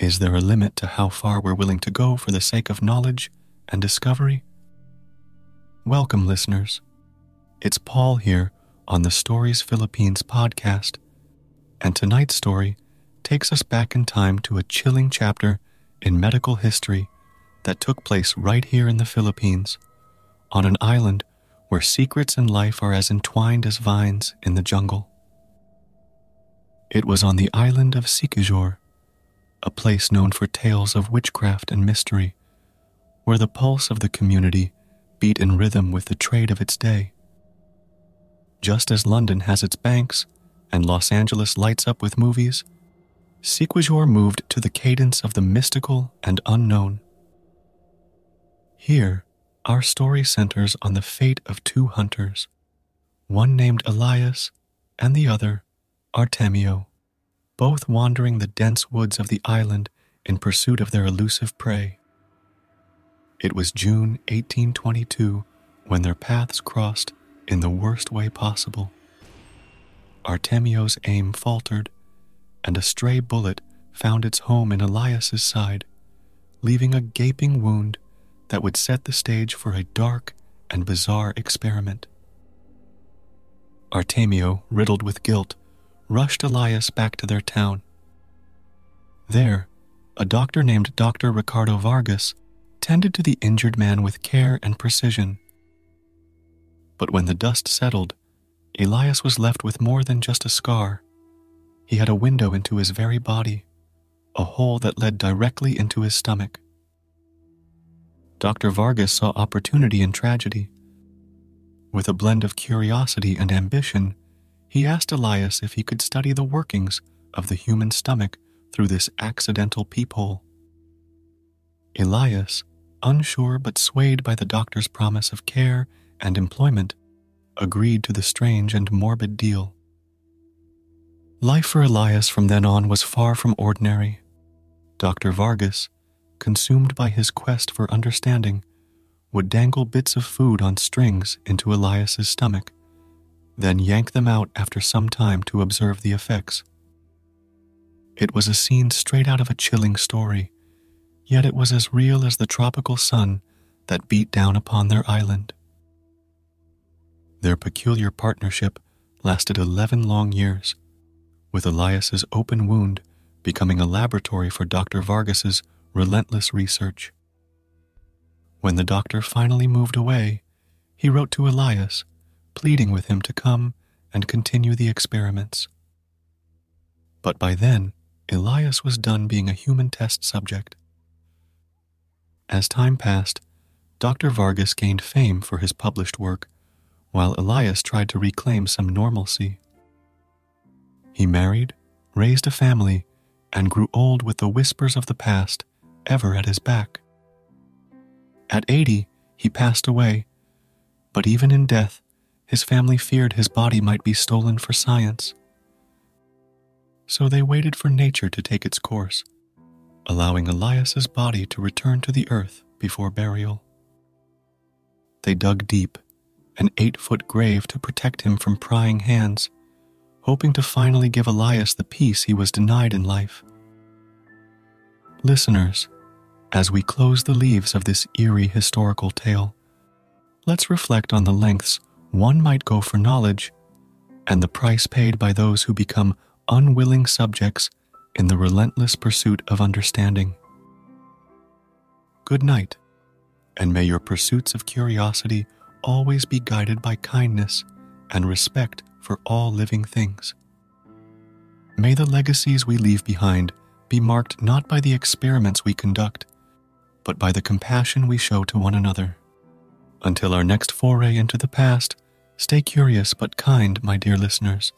Is there a limit to how far we're willing to go for the sake of knowledge and discovery? Welcome, listeners. It's Paul here on the Stories Philippines podcast, and tonight's story takes us back in time to a chilling chapter in medical history that took place right here in the Philippines, on an island where secrets and life are as entwined as vines in the jungle. It was on the island of Siquijor, a place known for tales of witchcraft and mystery, where the pulse of the community beat in rhythm with the trade of its day. Just as London has its banks and Los Angeles lights up with movies, Siquijor moved to the cadence of the mystical and unknown. Here, our story centers on the fate of two hunters, one named Elias and the other Artemio, both wandering the dense woods of the island in pursuit of their elusive prey. It was June 1822 when their paths crossed in the worst way possible. Artemio's aim faltered and a stray bullet found its home in Elias's side, leaving a gaping wound that would set the stage for a dark and bizarre experiment. Artemio, riddled with guilt, rushed Elias back to their town. There, a doctor named Dr. Ricardo Vargas tended to the injured man with care and precision. But when the dust settled, Elias was left with more than just a scar. He had a window into his very body, a hole that led directly into his stomach. Dr. Vargas saw opportunity in tragedy. With a blend of curiosity and ambition, he asked Elias if he could study the workings of the human stomach through this accidental peephole. Elias, unsure but swayed by the doctor's promise of care and employment, agreed to the strange and morbid deal. Life for Elias from then on was far from ordinary. Dr. Vargas, consumed by his quest for understanding, would dangle bits of food on strings into Elias's stomach, then yank them out after some time to observe the effects. It was a scene straight out of a chilling story, yet it was as real as the tropical sun that beat down upon their island. Their peculiar partnership lasted 11 long years with Elias's open wound becoming a laboratory for Dr. Vargas's relentless research. When the doctor finally moved away, he wrote to Elias, pleading with him to come and continue the experiments. But by then, Elias was done being a human test subject. As time passed, Dr. Vargas gained fame for his published work, while Elias tried to reclaim some normalcy. He married, raised a family, and grew old with the whispers of the past ever at his back. At 80, he passed away, but even in death, his family feared his body might be stolen for science. So they waited for nature to take its course, allowing Elias's body to return to the earth before burial. They dug deep, an eight foot grave to protect him from prying hands hoping to finally give Elias the peace he was denied in life. Listeners, as we close the leaves of this eerie historical tale, let's reflect on the lengths one might go for knowledge and the price paid by those who become unwilling subjects in the relentless pursuit of understanding. Good night, and may your pursuits of curiosity always be guided by kindness and respect for all living things. May the legacies we leave behind be marked not by the experiments we conduct, but by the compassion we show to one another. Until our next foray into the past, stay curious but kind, my dear listeners,